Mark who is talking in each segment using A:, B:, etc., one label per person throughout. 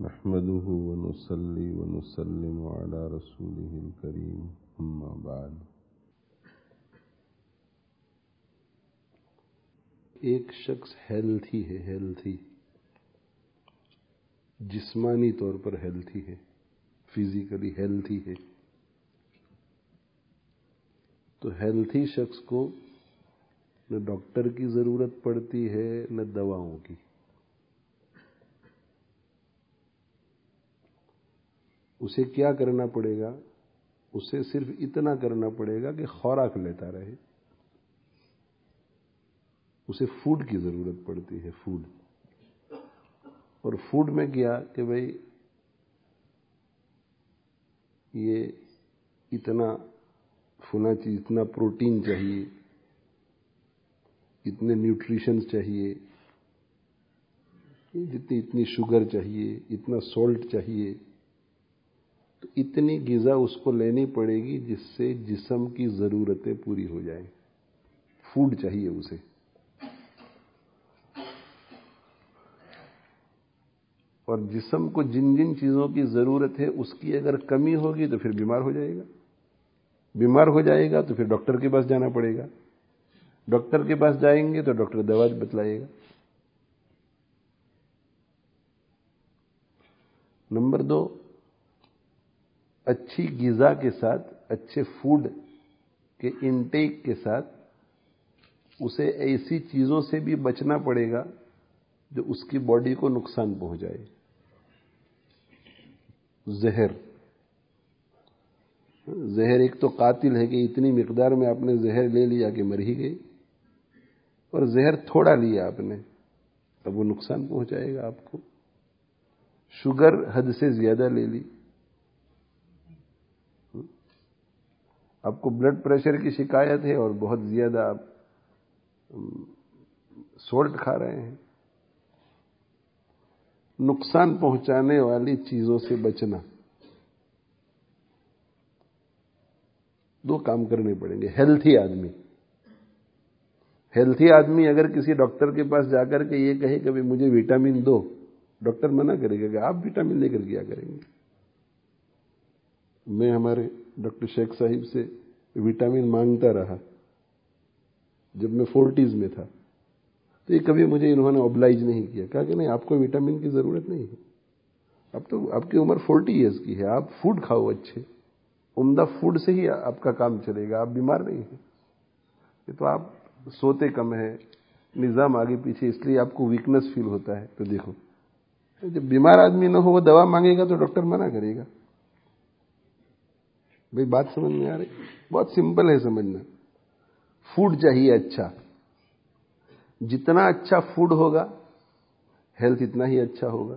A: نحمده ونصلي ونسلم على رسوله الكريم، أما بعد. ایک شخص ہیلتھی ہے ہیلتھی جسمانی طور پر ہیلتھی ہے فزیکلی ہیلتھی ہے. تو ہیلتھی شخص کو نہ ڈاکٹر کی ضرورت پڑتی ہے، نہ دواؤں کی. اسے کیا کرنا پڑے گا؟ اسے صرف اتنا کرنا پڑے گا کہ خوراک لیتا رہے۔ اسے فوڈ کی ضرورت پڑتی ہے فوڈ اور فوڈ میں کیا کہ بھائی، یہ اتنا فنا چیز، اتنا پروٹین چاہیے، اتنے نیوٹریشنز چاہیے جتنی، اتنی شوگر چاہیے، اتنا سالٹ چاہیے۔ تو اتنی غذا اس کو لینی پڑے گی جس سے جسم کی ضرورتیں پوری ہو جائیں۔ فوڈ چاہیے اسے۔ اور جسم کو جن جن چیزوں کی ضرورت ہے، اس کی اگر کمی ہوگی تو پھر بیمار ہو جائے گا۔ بیمار ہو جائے گا تو پھر ڈاکٹر کے پاس جانا پڑے گا۔ ڈاکٹر کے پاس جائیں گے تو ڈاکٹر دوا بتلائے گا۔ نمبر دو اچھی غذا کے ساتھ، اچھے فوڈ کے انٹیک کے ساتھ اسے ایسی چیزوں سے بھی بچنا پڑے گا جو اس کی باڈی کو نقصان پہنچائے۔ زہر۔ زہر ایک تو قاتل ہے کہ اتنی مقدار میں آپ نے زہر لے لیا کہ مر ہی گئی۔ اور زہر تھوڑا لیا آپ نے، اب وہ نقصان پہنچائے گا آپ کو۔ شوگر حد سے زیادہ لے لی۔ آپ کو بلڈ پریشر کی شکایت ہے اور بہت زیادہ آپ سولٹ کھا رہے ہیں۔ نقصان پہنچانے والی چیزوں سے بچنا۔ دو کام کرنے پڑیں گے۔ ہیلتھی آدمی۔ ہیلتھی آدمی اگر کسی ڈاکٹر کے پاس جا کر کے یہ کہے کہ مجھے وٹامن دو، ڈاکٹر منع کرے گا کہ آپ وٹامن لے کر کیا کریں گے؟ میں ہمارے ڈاکٹر شیخ صاحب سے وٹامن مانگتا رہا جب میں فورٹیز میں تھا۔ تو یہ کبھی مجھے انہوں نے اوبلائز نہیں کیا۔ کہا کہ نہیں، آپ کو وٹامن کی ضرورت نہیں ہے۔ اب تو آپ کی عمر فورٹی ایئرس کی ہے۔ آپ فوڈ کھاؤ اچھے۔ عمدہ فوڈ سے ہی آپ کا کام چلے گا۔ آپ بیمار نہیں ہیں۔ یہ تو آپ سوتے کم ہیں۔ نظام آگے پیچھے، اس لیے آپ کو ویکنس فیل ہوتا ہے۔ تو دیکھو، جب بیمار آدمی نہ ہو، وہ دوا مانگے گا تو ڈاکٹر منع کرے گا۔ بھائی بات سمجھ میں آ رہی؟ بہت سمپل ہے سمجھنا۔ فوڈ چاہیے اچھا۔ جتنا اچھا فوڈ ہوگا ہیلتھ اتنا ہی اچھا ہوگا۔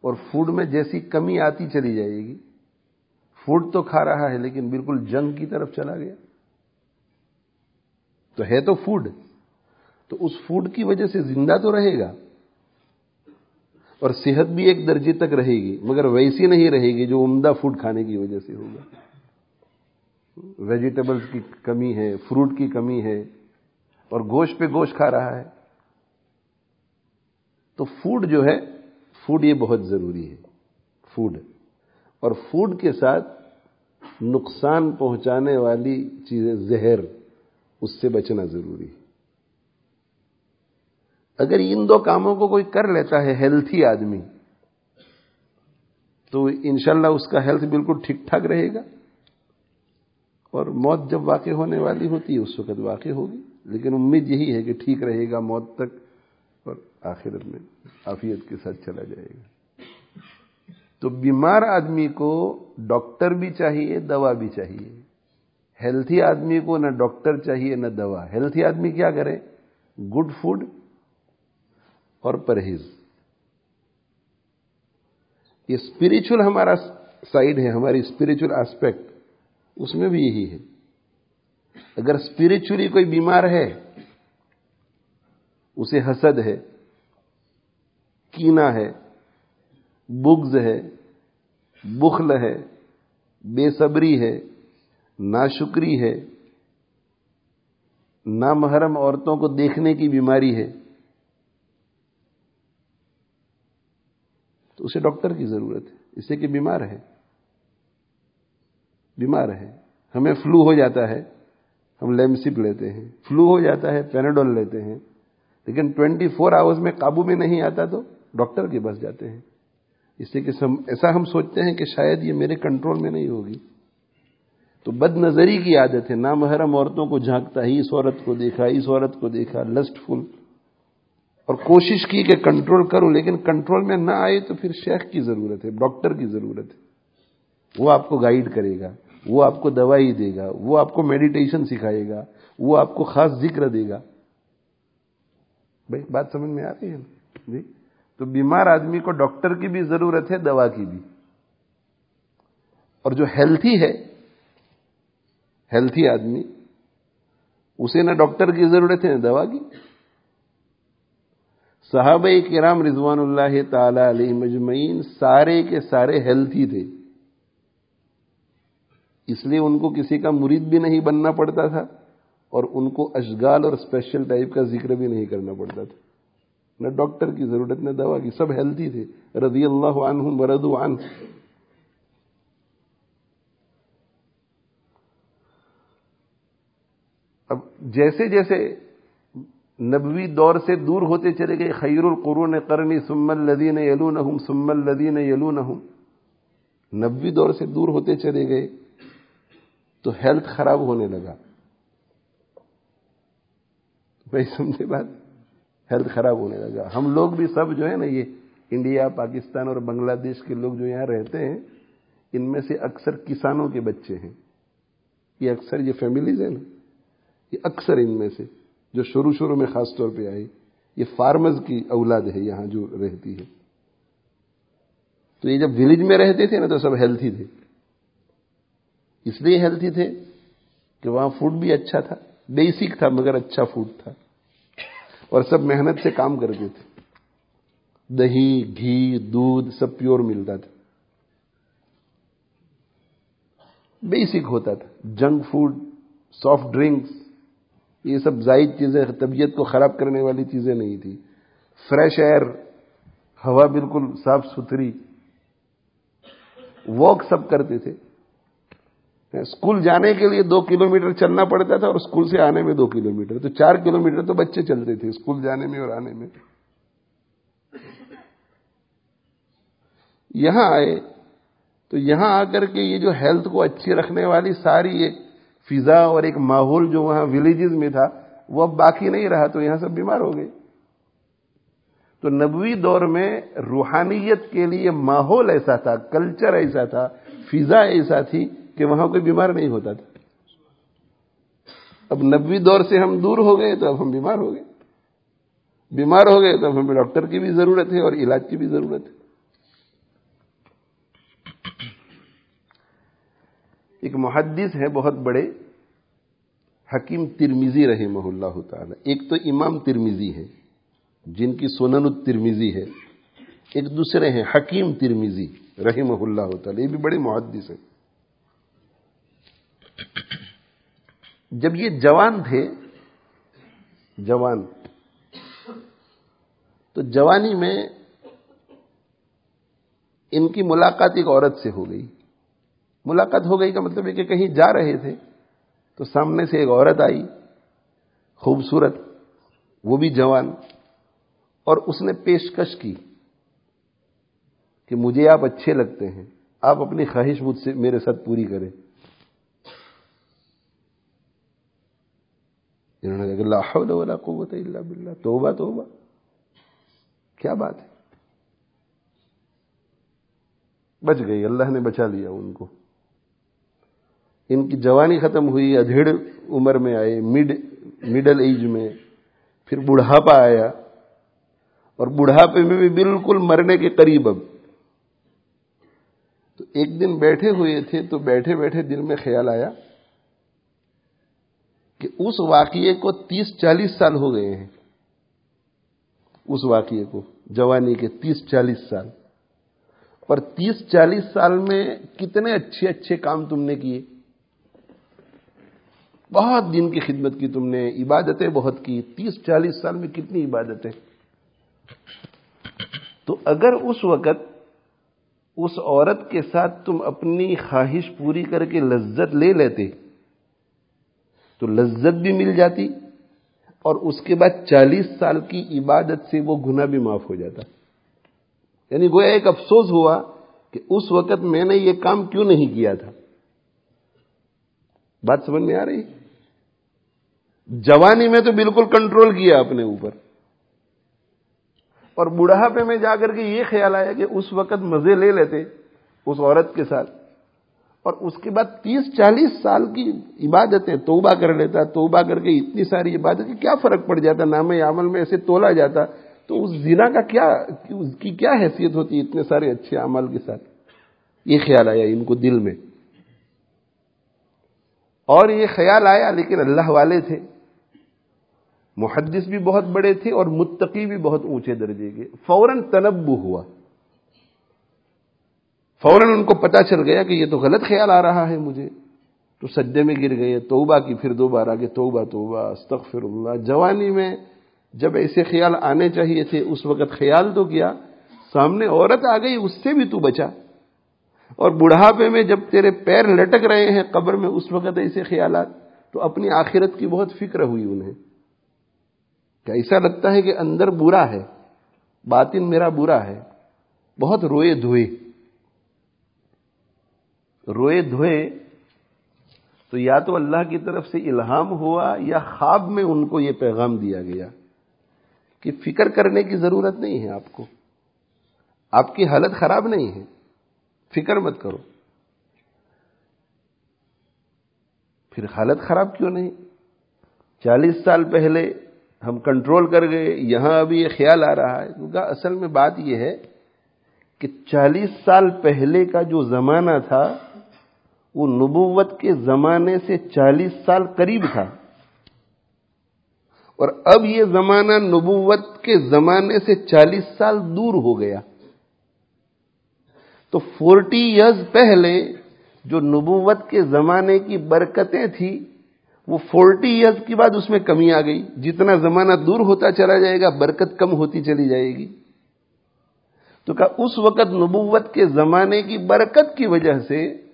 A: اور فوڈ میں جیسی کمی آتی چلی جائے گی۔ فوڈ تو کھا رہا ہے، لیکن بالکل جنگ کی طرف چلا گیا۔ تو ہے تو فوڈ تو اس فوڈ کی وجہ سے زندہ تو رہے گا۔ اور صحت بھی ایک درجے تک رہے گی، مگر ویسی نہیں رہے گی جو عمدہ فوڈ کھانے کی وجہ سے ہوگا۔ ویجیٹیبلز کی کمی ہے، فروٹ کی کمی ہے، اور گوشت پہ گوشت کھا رہا ہے۔ تو فوڈ جو ہے، فوڈ یہ بہت ضروری ہے۔ فوڈ۔ اور فوڈ کے ساتھ نقصان پہنچانے والی چیزیں، زہر، اس سے بچنا ضروری ہے۔ اگر ان دو کاموں کو کوئی کر لیتا ہے، ہیلتھی آدمی، تو انشاءاللہ اس کا ہیلتھ بالکل ٹھیک ٹھاک رہے گا۔ اور موت جب واقع ہونے والی ہوتی ہے، اس وقت واقع ہوگی۔ لیکن امید یہی ہے کہ ٹھیک رہے گا موت تک اور آخرت میں عافیت کے ساتھ چلا جائے گا۔ تو بیمار آدمی کو ڈاکٹر بھی چاہیے، دوا بھی چاہیے۔ ہیلتھی آدمی کو نہ ڈاکٹر چاہیے، نہ دوا۔ ہیلتھی آدمی کیا کرے؟ گڈ فوڈ اور پرہیز۔ یہ اسپرچل ہمارا سائڈ ہے، ہماری اسپرچل آسپیکٹ اس میں بھی یہی ہے۔ اگر اسپرچلی کوئی بیمار ہے، اسے حسد ہے کینا ہے، بغض ہے، بخل ہے، بے صبری ہے، ناشکری ہے، نامحرم عورتوں کو دیکھنے کی بیماری ہے، تو اسے ڈاکٹر کی ضرورت ہے، اس سے کہ بیمار ہے۔ بیمار ہے ہمیں فلو ہو جاتا ہے۔ ہم لیمسپ لیتے ہیں۔ فلو ہو جاتا ہے پیناڈول لیتے ہیں۔ لیکن ٹوینٹی فور آورز میں قابو میں نہیں آتا تو ڈاکٹر کے پاس جاتے ہیں۔ اس سے کہ ایسا ہم سوچتے ہیں کہ شاید یہ میرے کنٹرول میں نہیں ہوگی۔ تو بد نظری کی عادت ہے۔ نامحرم عورتوں کو جھانکتا ہی اس عورت کو دیکھا، اس عورت کو دیکھا لسٹ فل اور کوشش کی کہ کنٹرول کروں، لیکن کنٹرول میں نہ آئے تو پھر شیخ کی ضرورت ہے ڈاکٹر کی ضرورت ہے۔ وہ آپ کو گائیڈ کرے گا۔ وہ آپ کو دوائی دے گا، وہ آپ کو میڈیٹیشن سکھائے گا، وہ آپ کو خاص ذکر دے گا۔ بھائی، بات سمجھ میں آ رہی ہے؟ جی۔ تو بیمار آدمی کو ڈاکٹر کی بھی ضرورت ہے، دوا کی بھی۔ اور جو ہیلتھی ہے ہیلتھی آدمی، اسے نہ ڈاکٹر کی ضرورت ہے، نہ دوا کی۔ صحابہ کرام رضوان اللہ تعالی علیہ مجمعین سارے کے سارے ہیلتھی تھے۔ اس لیے ان کو کسی کا مرید بھی نہیں بننا پڑتا تھا اور ان کو اشغال اور اسپیشل ٹائپ کا ذکر بھی نہیں کرنا پڑتا تھا۔ نہ ڈاکٹر کی ضرورت، نہ دوا کی، سب ہیلتھی تھے۔ رضی اللہ عنہم وردو عن اب جیسے جیسے نبوی دور سے دور ہوتے چلے گئے، خیر القرون کرنی سمل لدین یلون سمل لدین یلون نبوی دور سے دور ہوتے چلے گئے۔ تو ہیلتھ خراب ہونے لگا۔ بھائی، سمجھے بات؟ ہیلتھ خراب ہونے لگا۔ ہم لوگ بھی سب جو ہے نا، یہ انڈیا، پاکستان اور بنگلہ دیش کے لوگ جو یہاں رہتے ہیں، ان میں سے اکثر کسانوں کے بچے ہیں۔ یہ اکثر یہ فیملیز ہیں نا۔ یہ اکثر ان میں سے، جو شروع شروع میں خاص طور پہ آئی یہ فارمرز کی اولاد ہے یہاں جو رہتی ہے۔ تو یہ جب ولیج میں رہتے تھے نا، تو سب ہیلتھی تھے۔ اس لیے ہیلتھی تھے کہ وہاں فوڈ بھی اچھا تھا بیسک تھا مگر اچھا فوڈ تھا۔ اور سب محنت سے کام کرتے تھے۔ دہی، گھی، دودھ سب پیور ملتا تھا۔ بیسک ہوتا تھا۔ جنک فوڈ سافٹ ڈرنکس یہ سب زائد چیزیں، طبیعت کو خراب کرنے والی چیزیں نہیں تھی۔ فریش ایئر ہوا بالکل صاف ستھری۔ واک سب کرتے تھے۔ اسکول جانے کے لیے دو کلو میٹر چلنا پڑتا تھا اور اسکول سے آنے میں دو کلو میٹر تو چار کلو میٹر تو بچے چلتے تھے اسکول جانے میں اور آنے میں۔ یہاں آئے تو یہاں آ کر کے یہ جو ہیلتھ کو اچھی رکھنے والی ساری ایک فضا اور ایک ماحول جو وہاں ولیجز میں تھا وہ اب باقی نہیں رہا تو یہاں سب بیمار ہو گئے۔ تو نبوی دور میں روحانیت کے لیے ماحول ایسا تھا کلچر ایسا تھا، فضا ایسا تھی کہ وہاں کوئی بیمار نہیں ہوتا تھا۔ اب نبوی دور سے ہم دور ہو گئے تو اب ہم بیمار ہو گئے۔ بیمار ہو گئے تو اب ہمیں ڈاکٹر کی بھی ضرورت ہے اور علاج کی بھی ضرورت ہے۔ ایک محدث ہے بہت بڑے، حکیم ترمیزی رہے اللہ تعالی۔ ایک تو امام ترمیزی ہے جن کی سونن الترمیزی ہے۔ ایک دوسرے ہیں حکیم ترمیزی رحمہ اللہ تعالی، یہ بھی بڑے محدث ہیں۔ جب یہ جوان تھے، جوان، تو جوانی میں ان کی ملاقات ایک عورت سے ہو گئی۔ ملاقات ہو گئی کا مطلب ہے کہ کہیں جا رہے تھے، تو سامنے سے ایک عورت آئی، خوبصورت، وہ بھی جوان، اور اس نے پیشکش کی کہ مجھے آپ اچھے لگتے ہیں، آپ اپنی خواہش مجھ سے، میرے ساتھ پوری کریں۔ انہوں نے کہا لا حول ولا قوت الا باللہ، توبہ توبہ۔ کیا بات ہے؟ بچ گئی، اللہ نے بچا لیا ان کو۔ ان کی جوانی ختم ہوئی، ادھیڑ عمر میں آئے مڈ مڈل ایج میں، پھر بڑھاپا آیا۔ اور بڑھاپے میں بھی بالکل مرنے کے قریب اب۔ تو ایک دن بیٹھے ہوئے تھے، تو بیٹھے بیٹھے دل میں خیال آیا کہ اس واقعے کو تیس چالیس سال ہو گئے ہیں۔ اس واقعے کو، جوانی کے تیس چالیس سال۔ پر تیس چالیس سال میں کتنے اچھے اچھے کام تم نے کیے۔ بہت دن کی خدمت کی تم نے، عبادتیں بہت کی۔ تیس چالیس سال میں کتنی عبادتیں۔ تو اگر اس وقت اس عورت کے ساتھ تم اپنی خواہش پوری کر کے لذت لے لیتے تو لذت بھی مل جاتی اور اس کے بعد چالیس سال کی عبادت سے وہ گناہ بھی معاف ہو جاتا۔ یعنی گویا ایک افسوس ہوا کہ اس وقت میں نے یہ کام کیوں نہیں کیا تھا۔ بات سمجھ میں آ رہی؟ جوانی میں تو بالکل کنٹرول کیا اپنے اوپر۔ اور بڑھاپے میں جا کر کے یہ خیال آیا کہ اس وقت مزے لے لیتے اس عورت کے ساتھ۔ اور اس کے بعد تیس چالیس سال کی عبادتیں، توبہ کر لیتا، توبہ کر کے اتنی ساری عبادت کیا فرق پڑ جاتا، نام عمل میں ایسے تولا جاتا، تو اس زنا کا کیا، اس کی کیا حیثیت ہوتی اتنے سارے اچھے عمل کے ساتھ؟ یہ خیال آیا ان کو دل میں۔ اور یہ خیال آیا لیکن اللہ والے تھے۔ محدث بھی بہت بڑے تھے اور متقی بھی بہت اونچے درجے کے۔ فوراً تنبو ہوا۔ فوراً ان کو پتا چل گیا کہ یہ تو غلط خیال آ رہا ہے مجھے۔ تو سجدے میں گر گئے، توبہ کی، پھر دو بار آگے توبہ توبہ استغفر اللہ جوانی میں جب ایسے خیال آنے چاہیے تھے، اس وقت خیال تو کیا، سامنے عورت آ گئی، اس سے بھی تو بچا۔ اور بڑھاپے میں جب تیرے پیر لٹک رہے ہیں قبر میں، اس وقت ایسے خیالات، تو اپنی آخرت کی بہت فکر ہوئی انہیں۔ کہ ایسا لگتا ہے کہ اندر برا ہے؟ باطن میرا برا ہے۔ بہت روئے دھوئے۔ روئے دھوئے، تو یا تو اللہ کی طرف سے الہام ہوا یا خواب میں ان کو یہ پیغام دیا گیا کہ فکر کرنے کی ضرورت نہیں ہے آپ کو۔ آپ کی حالت خراب نہیں ہے۔ فکر مت کرو۔ پھر حالت خراب کیوں نہیں؟ چالیس سال پہلے ہم کنٹرول کر گئے، یہاں ابھی یہ خیال آ رہا ہے۔ کیونکہ اصل میں بات یہ ہے کہ چالیس سال پہلے کا جو زمانہ تھا وہ نبوت کے زمانے سے چالیس سال قریب تھا۔ اور اب یہ زمانہ نبوت کے زمانے سے چالیس سال دور ہو گیا۔ تو فورٹی ایئرز پہلے جو نبوت کے زمانے کی برکتیں تھیں، وہ فورٹی ایئرز کے بعد اس میں کمی آ گئی۔ جتنا زمانہ دور ہوتا چلا جائے گا، برکت کم ہوتی چلی جائے گی۔ تو کہا، اس وقت نبوت کے زمانے کی برکت کی وجہ سے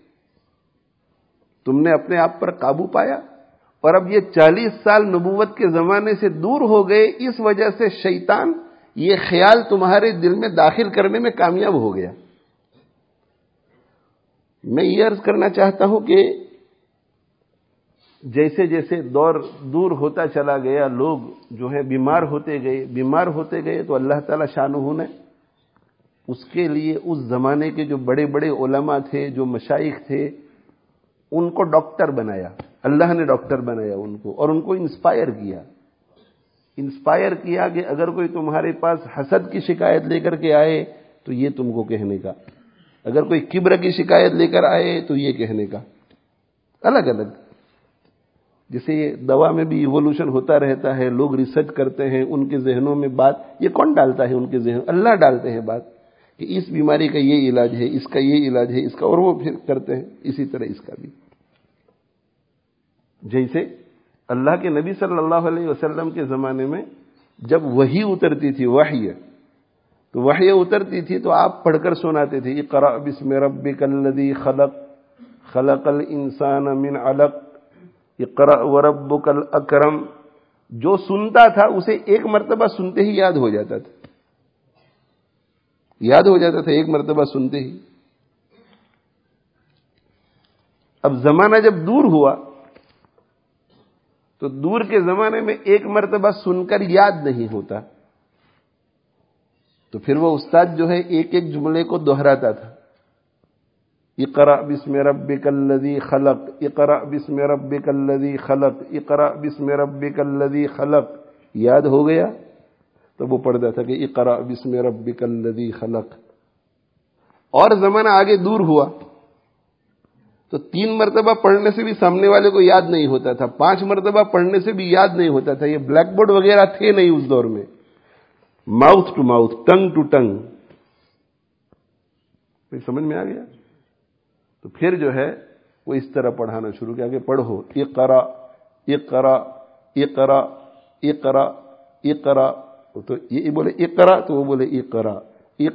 A: تم نے اپنے آپ پر قابو پایا اور اب یہ چالیس سال نبوت کے زمانے سے دور ہو گئے، اس وجہ سے شیطان یہ خیال تمہارے دل میں داخل کرنے میں کامیاب ہو گیا۔ میں یہ عرض کرنا چاہتا ہوں کہ جیسے جیسے دور دور ہوتا چلا گیا، لوگ جو ہے بیمار ہوتے گئے، بیمار ہوتے گئے تو اللہ تعالی شاہ نے اس کے لیے اس زمانے کے جو بڑے بڑے علماء تھے، جو مشائق تھے ان کو ڈاکٹر بنایا، اللہ نے ڈاکٹر بنایا ان کو، اور ان کو انسپائر کیا۔ انسپائر کیا کہ اگر کوئی تمہارے پاس حسد کی شکایت لے کر کے آئے تو یہ تم کو کہنے کا۔ اگر کوئی کبر کی شکایت لے کر آئے تو یہ کہنے کا۔ الگ الگ۔ جیسے دوا میں بھی ایوولوشن ہوتا رہتا ہے، لوگ ریسرچ کرتے ہیں، ان کے ذہنوں میں بات، یہ کون ڈالتا ہے ان کے ذہن؟ اللہ ڈالتے ہیں بات۔ کہ اس بیماری کا یہ علاج ہے، اس کا یہ علاج ہے، اس کا، اور وہ پھر کرتے ہیں، اسی طرح اس کا بھی۔ جیسے اللہ کے نبی صلی اللہ علیہ وسلم کے زمانے میں جب وہی اترتی تھی، وحی، تو وحی اترتی تھی تو آپ پڑھ کر سناتے تھے اقرا بسم ربک الذی خلق خلق الانسان من علق اقرا وربک الاکرم۔ جو سنتا تھا، اسے ایک مرتبہ سنتے ہی یاد ہو جاتا تھا۔ یاد ہو جاتا تھا، ایک مرتبہ سنتے ہی۔ اب زمانہ جب دور ہوا، تو دور کے زمانے میں ایک مرتبہ سن کر یاد نہیں ہوتا۔ تو پھر وہ استاد جو ہے، ایک ایک جملے کو دوہراتا تھا۔ اقرا بسم ربک الذی خلق اقرا بسم ربک الذی خلق اقرا بسم ربک الذی خلق۔ یاد ہو گیا؟ تو وہ پڑھتا تھا کہ اقرا بسم ربک الذی خلق۔ اور زمانہ آگے دور ہوا۔ تو تین مرتبہ پڑھنے سے بھی سامنے والے کو یاد نہیں ہوتا تھا۔ پانچ مرتبہ پڑھنے سے بھی یاد نہیں ہوتا تھا۔ یہ بلیک بورڈ وغیرہ تھے نہیں اس دور میں۔ Mouth to mouth tongue to tongue سمجھ میں آ گیا؟ تو پھر جو ہے، وہ اس طرح پڑھانا شروع کیا کہ پڑھو۔ یہ کرا یہ کرا یہ تو یہ بولے یہ کرا تو وہ بولے یہ کرا یہ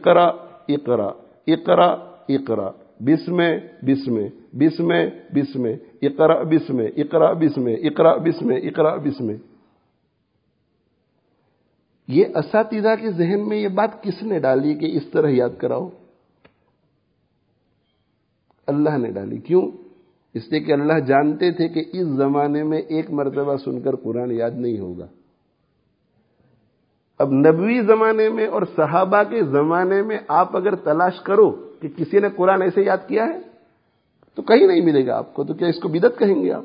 A: کرا اقرا۔ بسم بسم۔ بسم بسم۔ اقرا بسم۔ اقرا بسم۔ اقرا بسم۔ اقرا، بسم۔ یہ اساتذہ کے ذہن میں یہ بات کس نے ڈالی کہ اس طرح یاد کراؤ؟ اللہ نے ڈالی۔ کیوں؟ اس لیے کہ اللہ جانتے تھے کہ اس زمانے میں ایک مرتبہ سن کر قرآن یاد نہیں ہوگا۔ اب نبوی زمانے میں اور صحابہ کے زمانے میں آپ اگر تلاش کرو کہ کسی نے قرآن ایسے یاد کیا ہے، تو کہیں نہیں ملے گا آپ کو، تو کیا اس کو بدت کہیں گے آپ؟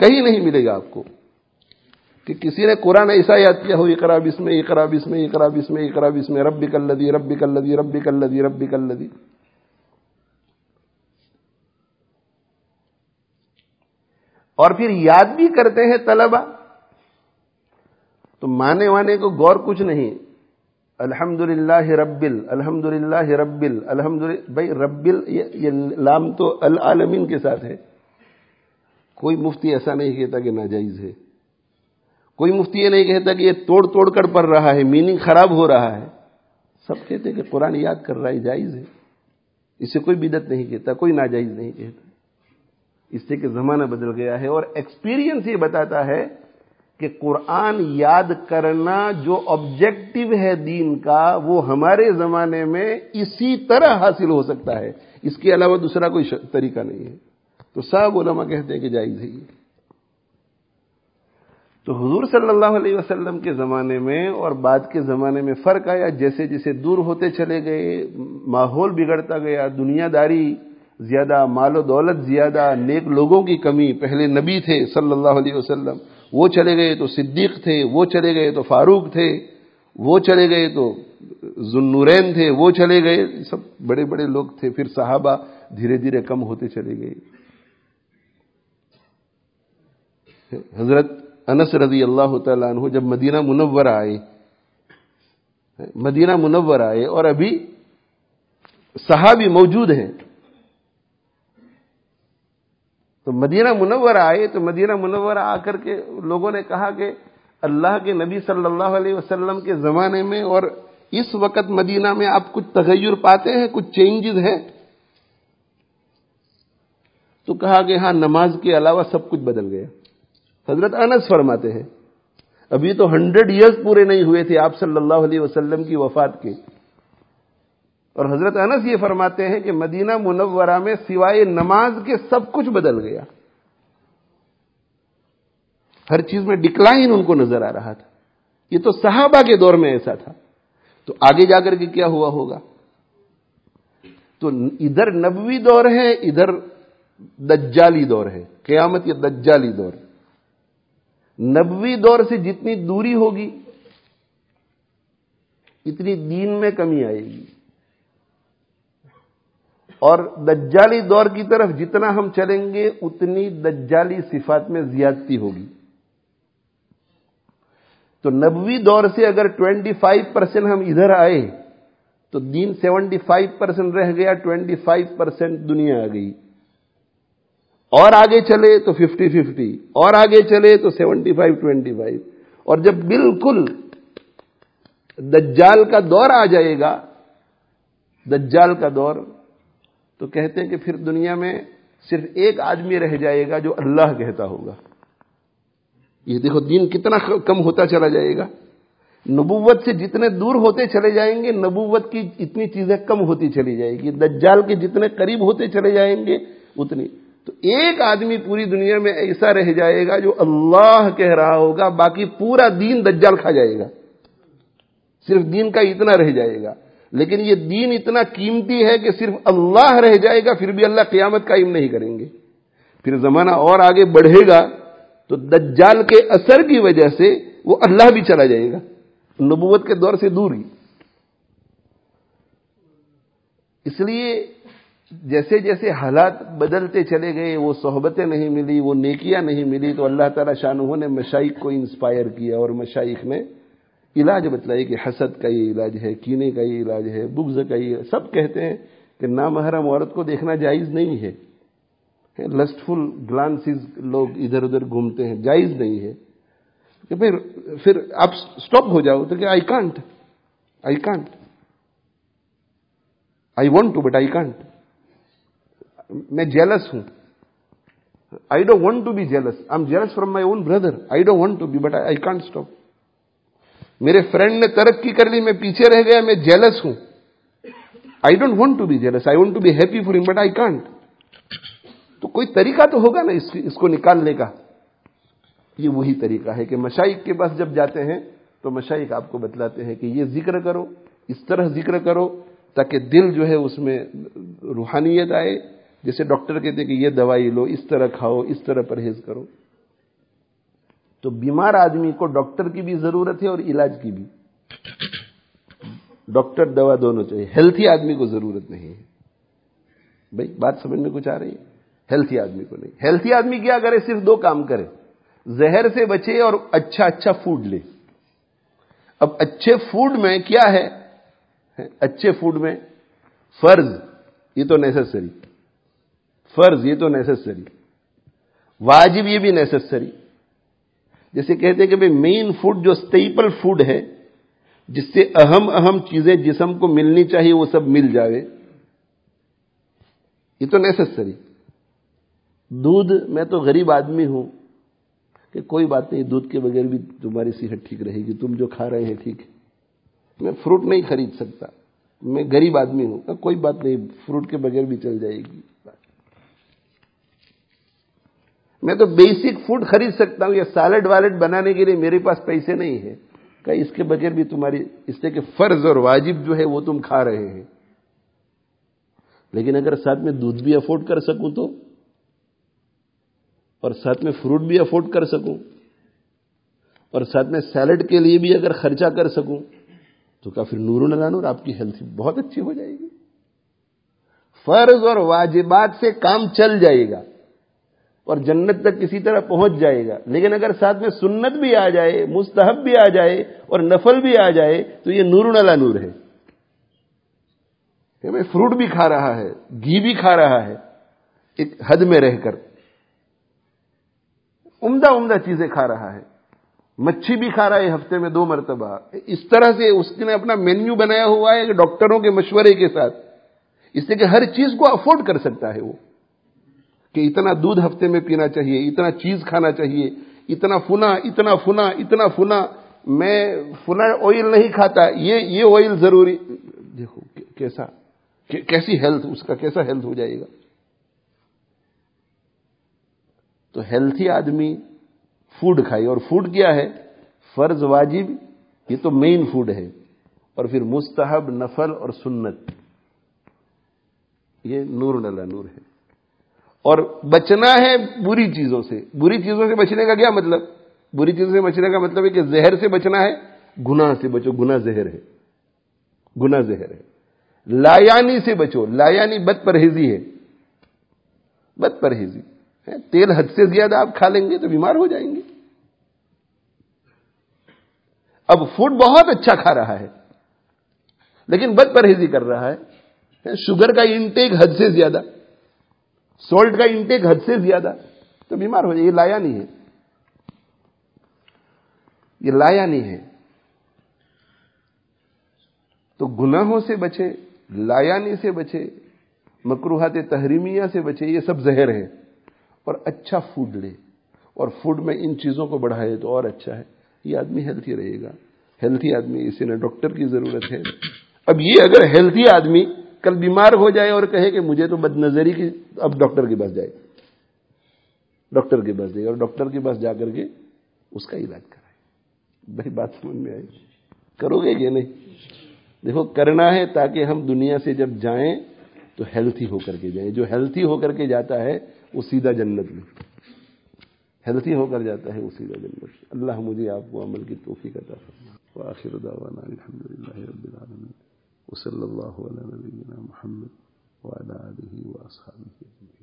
A: کہیں نہیں ملے گا آپ کو کہ کسی نے قرآن ایسا یاد کیا ہو، اقرا بسم اقرا بسم اقرا بسم اقرا بسم ربی کلدی ربی کلدی ربی کلدی ربی کلدی اور پھر یاد بھی کرتے ہیں طلبہ تو مانے وانے کو غور کچھ نہیں۔ الحمد للہ ربل الحمد للہ ربل الحمد بھائی ربل، یہ لام تو العالمین کے ساتھ ہے۔ کوئی مفتی ایسا نہیں کہتا کہ ناجائز ہے۔ کوئی مفتی یہ نہیں کہتا کہ یہ توڑ توڑ کر پڑھ رہا ہے میننگ خراب ہو رہا ہے۔ سب کہتے کہ قرآن یاد کر رہا ہے، جائز ہے۔ اسے کوئی بدت نہیں کہتا، کوئی ناجائز نہیں کہتا۔ اس سے کہ زمانہ بدل گیا ہے اور ایکسپیرینس یہ بتاتا ہے کہ قرآن یاد کرنا جو آبجیکٹو ہے دین کا، وہ ہمارے زمانے میں اسی طرح حاصل ہو سکتا ہے۔ اس کے علاوہ دوسرا کوئی طریقہ نہیں ہے۔ تو سب علماء کہتے ہیں کہ جائز ہے یہ۔ تو حضور صلی اللہ علیہ وسلم کے زمانے میں اور بعد کے زمانے میں فرق آیا۔ جیسے جیسے دور ہوتے چلے گئے، ماحول بگڑتا گیا، دنیا داری زیادہ، مال و دولت زیادہ، نیک لوگوں کی کمی، پہلے نبی تھے صلی اللہ علیہ وسلم۔ وہ چلے گئے تو صدیق تھے، وہ چلے گئے تو فاروق تھے، وہ چلے گئے تو ذنورین تھے، وہ چلے گئے، سب بڑے بڑے لوگ تھے، پھر صحابہ دھیرے دھیرے کم ہوتے چلے گئے۔ حضرت انس رضی اللہ تعالیٰ عنہ جب مدینہ منور آئے، مدینہ منور آئے اور ابھی صحابی موجود ہیں۔ تو مدینہ منور آئے تو مدینہ منور آ کر کے لوگوں نے کہا کہ اللہ کے نبی صلی اللہ علیہ وسلم کے زمانے میں اور اس وقت مدینہ میں آپ کچھ تغیر پاتے ہیں، کچھ چینجز ہیں؟ تو کہا کہ ہاں نماز کے علاوہ سب کچھ بدل گیا۔ حضرت انس فرماتے ہیں، ابھی تو ہنڈریڈ ایئرز پورے نہیں ہوئے تھے آپ صلی اللہ علیہ وسلم کی وفات کے۔ اور حضرت انس یہ فرماتے ہیں کہ مدینہ منورہ میں سوائے نماز کے سب کچھ بدل گیا۔ ہر چیز میں ڈکلائن ان کو نظر آ رہا تھا۔ یہ تو صحابہ کے دور میں ایسا تھا۔ تو آگے جا کر کے کیا ہوا ہوگا؟ تو ادھر نبوی دور ہے، ادھر دجالی دور ہے۔ قیامت یہ دجالی دور۔ نبوی دور سے جتنی دوری ہوگی، اتنی دین میں کمی آئے گی۔ اور دجالی دور کی طرف جتنا ہم چلیں گے، اتنی دجالی صفات میں زیادتی ہوگی۔ تو نبوی دور سے اگر ٹوینٹی فائیو پرسینٹ ہم ادھر آئے، تو دین سیونٹی فائیو پرسینٹ رہ گیا ٹوینٹی فائیو پرسینٹ دنیا آ گئی۔ اور آگے چلے تو ففٹی ففٹی اور آگے چلے تو سیونٹی فائیو ٹوینٹی فائیو اور جب بالکل دجال کا دور آ جائے گا، دجال کا دور تو کہتے ہیں کہ پھر دنیا میں صرف ایک آدمی رہ جائے گا جو اللہ کہتا ہوگا۔ یہ دیکھو، دین کتنا کم ہوتا چلا جائے گا۔ نبوت سے جتنے دور ہوتے چلے جائیں گے، نبوت کی اتنی چیزیں کم ہوتی چلی جائے گی۔ دجال کے جتنے قریب ہوتے چلے جائیں گے، اتنی۔ تو ایک آدمی پوری دنیا میں ایسا رہ جائے گا جو اللہ کہہ رہا ہوگا، باقی پورا دین دجال کھا جائے گا۔ صرف دین کا اتنا رہ جائے گا۔ لیکن یہ دین اتنا قیمتی ہے کہ صرف اللہ رہ جائے گا، پھر بھی اللہ قیامت قائم نہیں کریں گے۔ پھر زمانہ اور آگے بڑھے گا تو دجال کے اثر کی وجہ سے وہ اللہ بھی چلا جائے گا۔ نبوت کے دور سے دور ہی۔ اس لیے جیسے جیسے حالات بدلتے چلے گئے، وہ صحبتیں نہیں ملی، وہ نیکیاں نہیں ملی، تو اللہ تعالیٰ شاہ نے مشائق کو انسپائر کیا اور مشائق نے علاج بتلائے کہ حسد کا یہ علاج ہے، کینے کا یہ علاج ہے، بغض کا یہ سب کہتے ہیں کہ نامحرم عورت کو دیکھنا جائز نہیں ہے۔ لسٹ فل گلانسز لوگ ادھر ادھر گھومتے ہیں، جائز نہیں ہے۔ کہ پھر پھر آپ اسٹاپ ہو جاؤ تو کہ I can't I can't I want to but I can't میں جیلس ہوں۔ I don't want to be jealous I am jealous from my own brother I don't want to be but I can't stop میرے friend نے ترقی کر لی، میں پیچھے رہ گیا، میں جیلس ہوں۔ I don't want to be jealous I want to be happy for him but I can't تو کوئی طریقہ تو ہوگا نا اس کو نکالنے کا؟ یہ وہی طریقہ ہے کہ مشائق کے پاس جب جاتے ہیں، تو مشائق آپ کو بتلاتے ہیں کہ یہ ذکر کرو، اس طرح ذکر کرو، تاکہ دل جو ہے اس میں روحانیت آئے۔ جیسے ڈاکٹر کہتے ہیں کہ یہ دوائی لو، اس طرح کھاؤ، اس طرح پرہیز کرو۔ تو بیمار آدمی کو ڈاکٹر کی بھی ضرورت ہے اور علاج کی بھی۔ ڈاکٹر دوا دونوں چاہیے۔ ہیلتھی آدمی کو ضرورت نہیں ہے۔ بھائی، بات سمجھ میں کچھ آ رہی ہے ہیلتھی آدمی کو نہیں۔ ہیلتھی آدمی کیا کرے؟ صرف دو کام کرے۔ زہر سے بچے اور اچھا اچھا فوڈ لے۔ اب اچھے فوڈ میں کیا ہے؟ اچھے فوڈ میں فرض۔ یہ تو نیسسری فرض، یہ تو نیسسری واجب، یہ بھی نیسسری جیسے کہتے ہیں کہ مین فوڈ جو اسٹیپل فوڈ ہے، جس سے اہم اہم چیزیں جسم کو ملنی چاہیے، وہ سب مل جائے یہ تو نیسسری دودھ، میں تو غریب آدمی ہوں۔ کہ کوئی بات نہیں، دودھ کے بغیر بھی تمہاری صحت ٹھیک رہے گی، تم جو کھا رہے ہیں ٹھیک ہے۔ میں فروٹ نہیں خرید سکتا۔ میں غریب آدمی ہوں۔ کوئی بات نہیں فروٹ کے بغیر بھی چل جائے گی۔ میں تو بیسک فوڈ خرید سکتا ہوں یا سیلڈ والڈ بنانے کے لیے میرے پاس پیسے نہیں ہے کہ اس کے بغیر بھی تمہاری اس سے کہ فرض اور واجب جو ہے وہ تم کھا رہے ہیں۔ لیکن اگر ساتھ میں دودھ بھی افورڈ کر سکوں تو اور ساتھ میں فروٹ بھی افورڈ کر سکوں اور ساتھ میں سیلڈ کے لیے بھی اگر خرچہ کر سکوں تو کیا پھر نور لگانا اور آپ کی ہیلتھ بہت اچھی ہو جائے گی۔ فرض اور واجبات سے کام چل جائے گا۔ اور جنت تک کسی طرح پہنچ جائے گا۔ لیکن اگر ساتھ میں سنت بھی آ جائے، مستحب بھی آ جائے اور نفل بھی آ جائے، تو یہ نور نلا نور ہے۔ میں فروٹ بھی کھا رہا ہے، گھی بھی کھا رہا ہے، ایک حد میں رہ کر۔ عمدہ عمدہ چیزیں کھا رہا ہے۔ مچھی بھی کھا رہا ہے ہفتے میں دو مرتبہ۔ اس طرح سے اس نے اپنا مینیو بنایا ہوا ہے ڈاکٹروں کے مشورے کے ساتھ۔ اس سے کہ ہر چیز کو افورڈ کر سکتا ہے وہ۔ کہ اتنا دودھ ہفتے میں پینا چاہیے، اتنا چیز کھانا چاہیے، اتنا فنا اتنا فنا اتنا فنا، میں فنا آئل نہیں کھاتا، یہ یہ آئل ضروری۔ دیکھو، کیسا، کیسی ہیلتھ اس کا کیسا ہیلتھ ہو جائے گا؟ تو ہیلتھی آدمی فوڈ کھائی اور فوڈ کیا ہے؟ فرض واجب، یہ تو مین فوڈ ہے۔ اور پھر مستحب، نفل اور سنت۔ یہ نور نلا نور ہے۔ اور بچنا ہے بری چیزوں سے۔ بری چیزوں سے بچنے کا کیا مطلب؟ بری چیزوں سے بچنے کا مطلب ہے کہ زہر سے بچنا ہے، گناہ سے بچو، گناہ زہر ہے۔ گناہ زہر ہے۔ لایانی سے بچو، لایانی بد پرہیزی ہے۔ بد پرہیزی۔ تیل حد سے زیادہ آپ کھا لیں گے تو بیمار ہو جائیں گے۔ اب فوڈ بہت اچھا کھا رہا ہے، لیکن بد پرہیزی کر رہا ہے۔ شوگر کا انٹیک حد سے زیادہ۔ سالٹ کا انٹیک حد سے زیادہ تو بیمار ہو جائے، یہ لایا نہیں ہے۔ یہ لایا نہیں ہے۔ تو گناہوں سے بچے، لایانی سے بچے، مکروہات تحریمیہ سے بچے، یہ سب زہر ہے۔ اور اچھا فوڈ لے۔ اور فوڈ میں ان چیزوں کو بڑھائے تو اور اچھا ہے۔ یہ آدمی ہیلتھی رہے گا۔ ہیلتھی آدمی اسے نہ ڈاکٹر کی ضرورت ہے۔ اب یہ اگر ہیلتھی آدمی کل بیمار ہو جائے اور کہے کہ مجھے تو بد نظری کی اب ڈاکٹر کے پاس جائے۔ ڈاکٹر کے پاس جائے اور ڈاکٹر کے پاس جا کر کے اس کا علاج کرائے۔ بھائی بات سمجھ میں آئی؟ کرو گے کہ نہیں؟ دیکھو، کرنا ہے تاکہ ہم دنیا سے جب جائیں تو ہیلتھی ہو کر کے جائیں۔ جو ہیلتھی ہو کر کے جاتا ہے، وہ سیدھا جنت میں۔ ہیلتھی ہو کر جاتا ہے، وہ سیدھا جنت میں۔ اللہ مجھے آپ کو عمل کی توفیق عطا فرمائے۔ وآخر دعوانا الحمدللہ رب العالمین۔ وصلى الله على نبينا محمد وعلى آله وأصحابه أجمعين.